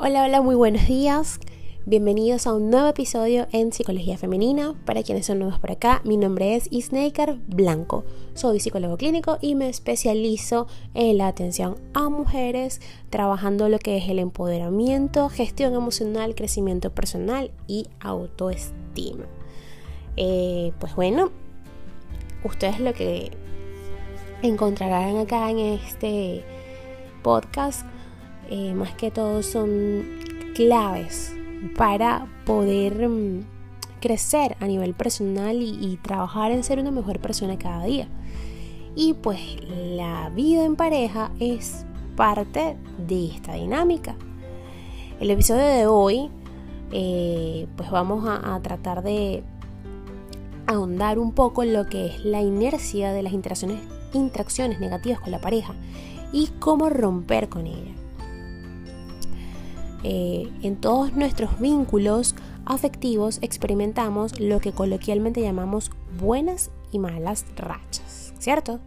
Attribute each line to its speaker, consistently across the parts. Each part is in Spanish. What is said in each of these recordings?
Speaker 1: Hola, hola, muy buenos días. Bienvenidos a un nuevo episodio en Psicología Femenina. Para quienes son nuevos por acá, mi nombre es Isneikar Blanco. Soy psicólogo clínico y me especializo en la atención a mujeres, trabajando lo que es el empoderamiento, gestión emocional, crecimiento personal y autoestima. Eh, pues bueno, ustedes lo que encontrarán acá en este podcast eh, más que todo son claves para poder mm, crecer a nivel personal y, trabajar en ser una mejor persona cada día. Y pues la vida en pareja es parte de esta dinámica. El episodio de hoy, eh, pues vamos a, tratar de ahondar un poco en lo que es la inercia de las interacciones, interacciones negativas con la pareja y cómo romper con ella. Eh, en todos nuestros vínculos afectivos experimentamos lo que coloquialmente llamamos buenas y malas rachas, ¿cierto?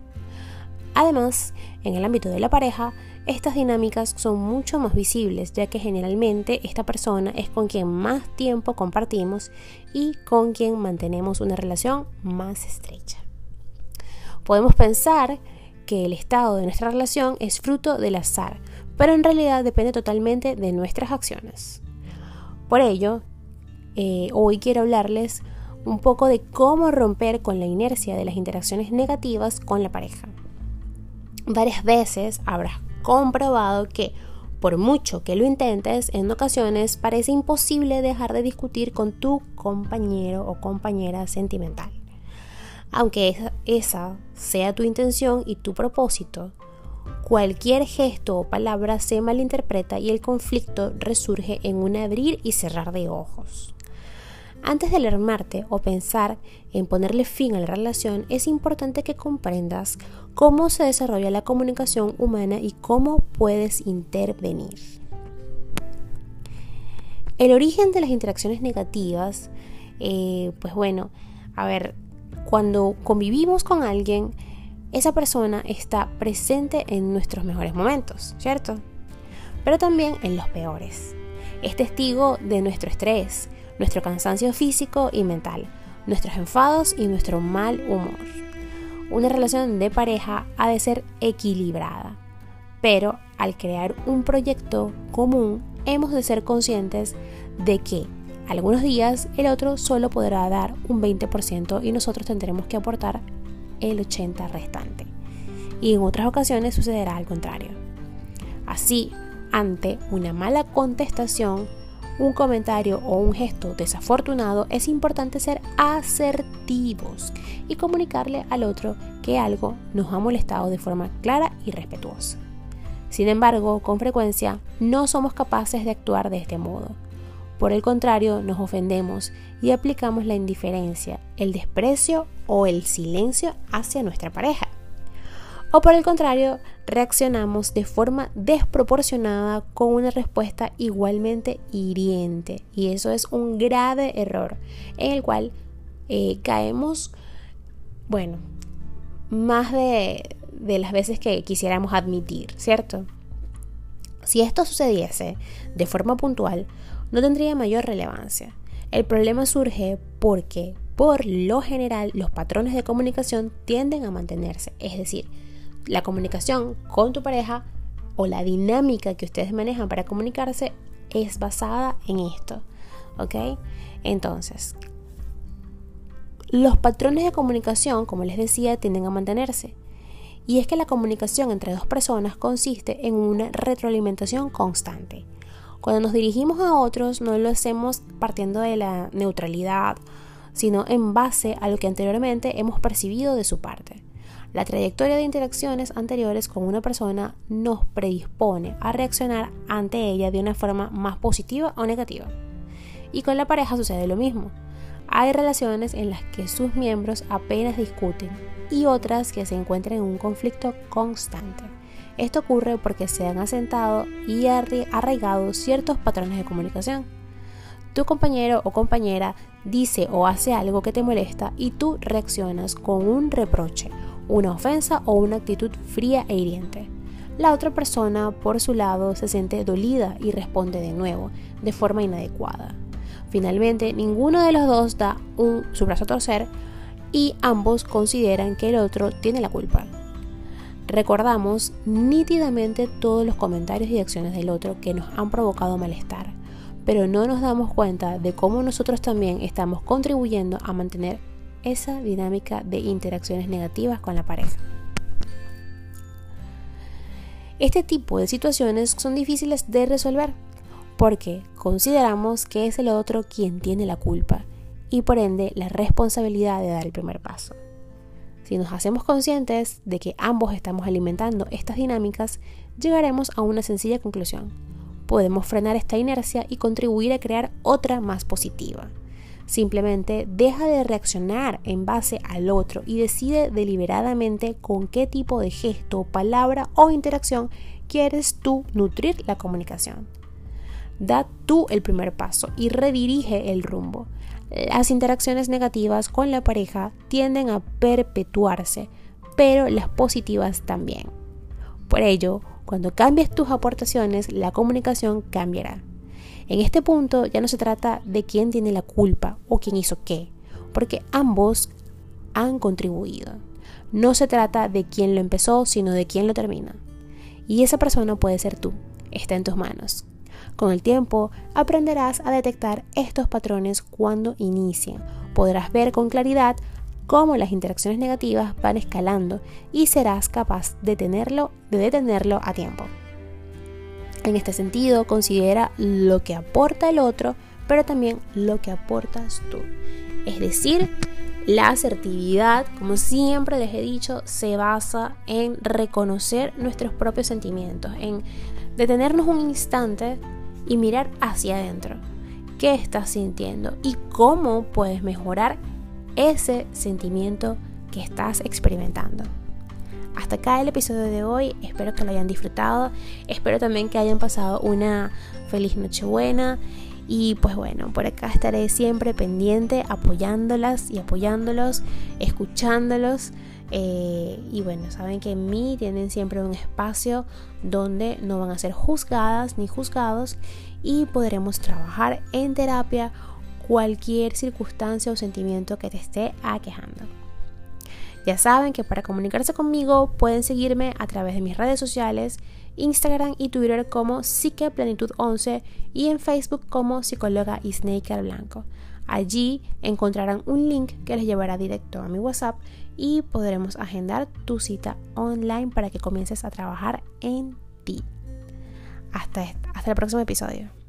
Speaker 1: Además, en el ámbito de la pareja, estas dinámicas son mucho más visibles, ya que generalmente esta persona es con quien más tiempo compartimos y con quien mantenemos una relación más estrecha. Podemos pensar que el estado de nuestra relación es fruto del azar, pero en realidad depende totalmente de nuestras acciones. Por ello, eh, hoy quiero hablarles un poco de cómo romper con la inercia de las interacciones negativas con la pareja. Varias veces habrás comprobado que por mucho que lo intentes, en ocasiones parece imposible dejar de discutir con tu compañero o compañera sentimental. Aunque esa sea tu intención y tu propósito, Cualquier gesto o palabra se malinterpreta y el conflicto resurge en un abrir y cerrar de ojos. Antes de alarmarte o pensar en ponerle fin a la relación, es importante que comprendas cómo se desarrolla la comunicación humana y cómo puedes intervenir. El origen de las interacciones negativas, eh, pues bueno, a ver, cuando convivimos con alguien, esa persona está presente en nuestros mejores momentos, ¿cierto? Pero también en los peores. Es testigo de nuestro estrés, nuestro cansancio físico y mental, nuestros enfados y nuestro mal humor. Una relación de pareja ha de ser equilibrada, pero al crear un proyecto común hemos de ser conscientes de que algunos días el otro solo podrá dar un 20% y nosotros tendremos que aportar el 80 restante. Y en otras ocasiones sucederá al contrario. Así, ante una mala contestación, un comentario o un gesto desafortunado, es importante ser asertivos y comunicarle al otro que algo nos ha molestado de forma clara y respetuosa. Sin embargo, con frecuencia no somos capaces de actuar de este modo. Por el contrario, nos ofendemos y aplicamos la indiferencia, el desprecio o el silencio hacia nuestra pareja. O por el contrario, reaccionamos de forma desproporcionada con una respuesta igualmente hiriente. Y eso es un grave error en el cual eh, caemos, bueno, más de, de las veces que quisiéramos admitir, ¿cierto? Si esto sucediese de forma puntual, no tendría mayor relevancia. El problema surge porque, por lo general, los patrones de comunicación tienden a mantenerse. Es decir, la comunicación con tu pareja o la dinámica que ustedes manejan para comunicarse es basada en esto. ¿Ok? Entonces, los patrones de comunicación, como les decía, tienden a mantenerse. Y es que la comunicación entre dos personas consiste en una retroalimentación constante. Cuando nos dirigimos a otros no lo hacemos partiendo de la neutralidad, sino en base a lo que anteriormente hemos percibido de su parte. La trayectoria de interacciones anteriores con una persona nos predispone a reaccionar ante ella de una forma más positiva o negativa. Y con la pareja sucede lo mismo. Hay relaciones en las que sus miembros apenas discuten y otras que se encuentran en un conflicto constante. Esto ocurre porque se han asentado y arraigado ciertos patrones de comunicación. Tu compañero o compañera dice o hace algo que te molesta y tú reaccionas con un reproche, una ofensa o una actitud fría e hiriente. la otra persona por su lado se siente dolida y responde de nuevo, de forma inadecuada. Finalmente, ninguno de los dos da un, su brazo a torcer y ambos consideran que el otro tiene la culpa. Recordamos nítidamente todos los comentarios y acciones del otro que nos han provocado malestar, pero no nos damos cuenta de cómo nosotros también estamos contribuyendo a mantener esa dinámica de interacciones negativas con la pareja. Este tipo de situaciones son difíciles de resolver porque consideramos que es el otro quien tiene la culpa y por ende la responsabilidad de dar el primer paso. Si nos hacemos conscientes de que ambos estamos alimentando estas dinámicas, llegaremos a una sencilla conclusión. Podemos frenar esta inercia y contribuir a crear otra más positiva. Simplemente deja de reaccionar en base al otro y decide deliberadamente con qué tipo de gesto, palabra o interacción quieres tú nutrir la comunicación. Da tú el primer paso y redirige el rumbo. Las interacciones negativas con la pareja tienden a perpetuarse, pero las positivas también. Por ello, cuando cambies tus aportaciones, la comunicación cambiará. En este punto ya no se trata de quién tiene la culpa o quién hizo qué, porque ambos han contribuido. No se trata de quién lo empezó, sino de quién lo termina. Y esa persona puede ser tú, está en tus manos. Con el tiempo aprenderás a detectar estos patrones cuando inician. Podrás ver con claridad cómo las interacciones negativas van escalando y serás capaz de, de detenerlo a tiempo. En este sentido, considera lo que aporta el otro, pero también lo que aportas tú. Es decir, la asertividad, como siempre les he dicho, se basa en reconocer nuestros propios sentimientos, en detenernos un instante y mirar hacia adentro. ¿Qué estás sintiendo? Y cómo puedes mejorar ese sentimiento que estás experimentando. Hasta acá el episodio de hoy, espero que lo hayan disfrutado, espero también que hayan pasado una feliz Nochebuena y pues bueno, por acá estaré siempre pendiente apoyándolas y apoyándolos, escuchándolos. Eh, y bueno, saben que en mí tienen siempre un espacio donde no van a ser juzgadas ni juzgados y podremos trabajar en terapia cualquier circunstancia o sentimiento que te esté aquejando. Ya saben que para comunicarse conmigo pueden seguirme a través de mis redes sociales, Instagram y Twitter como psiqueplenitud11 y en Facebook como psicóloga Isnaker Blanco. Allí encontrarán un link que les llevará directo a mi WhatsApp y podremos agendar tu cita online para que comiences a trabajar en ti. Hasta, hasta el próximo episodio.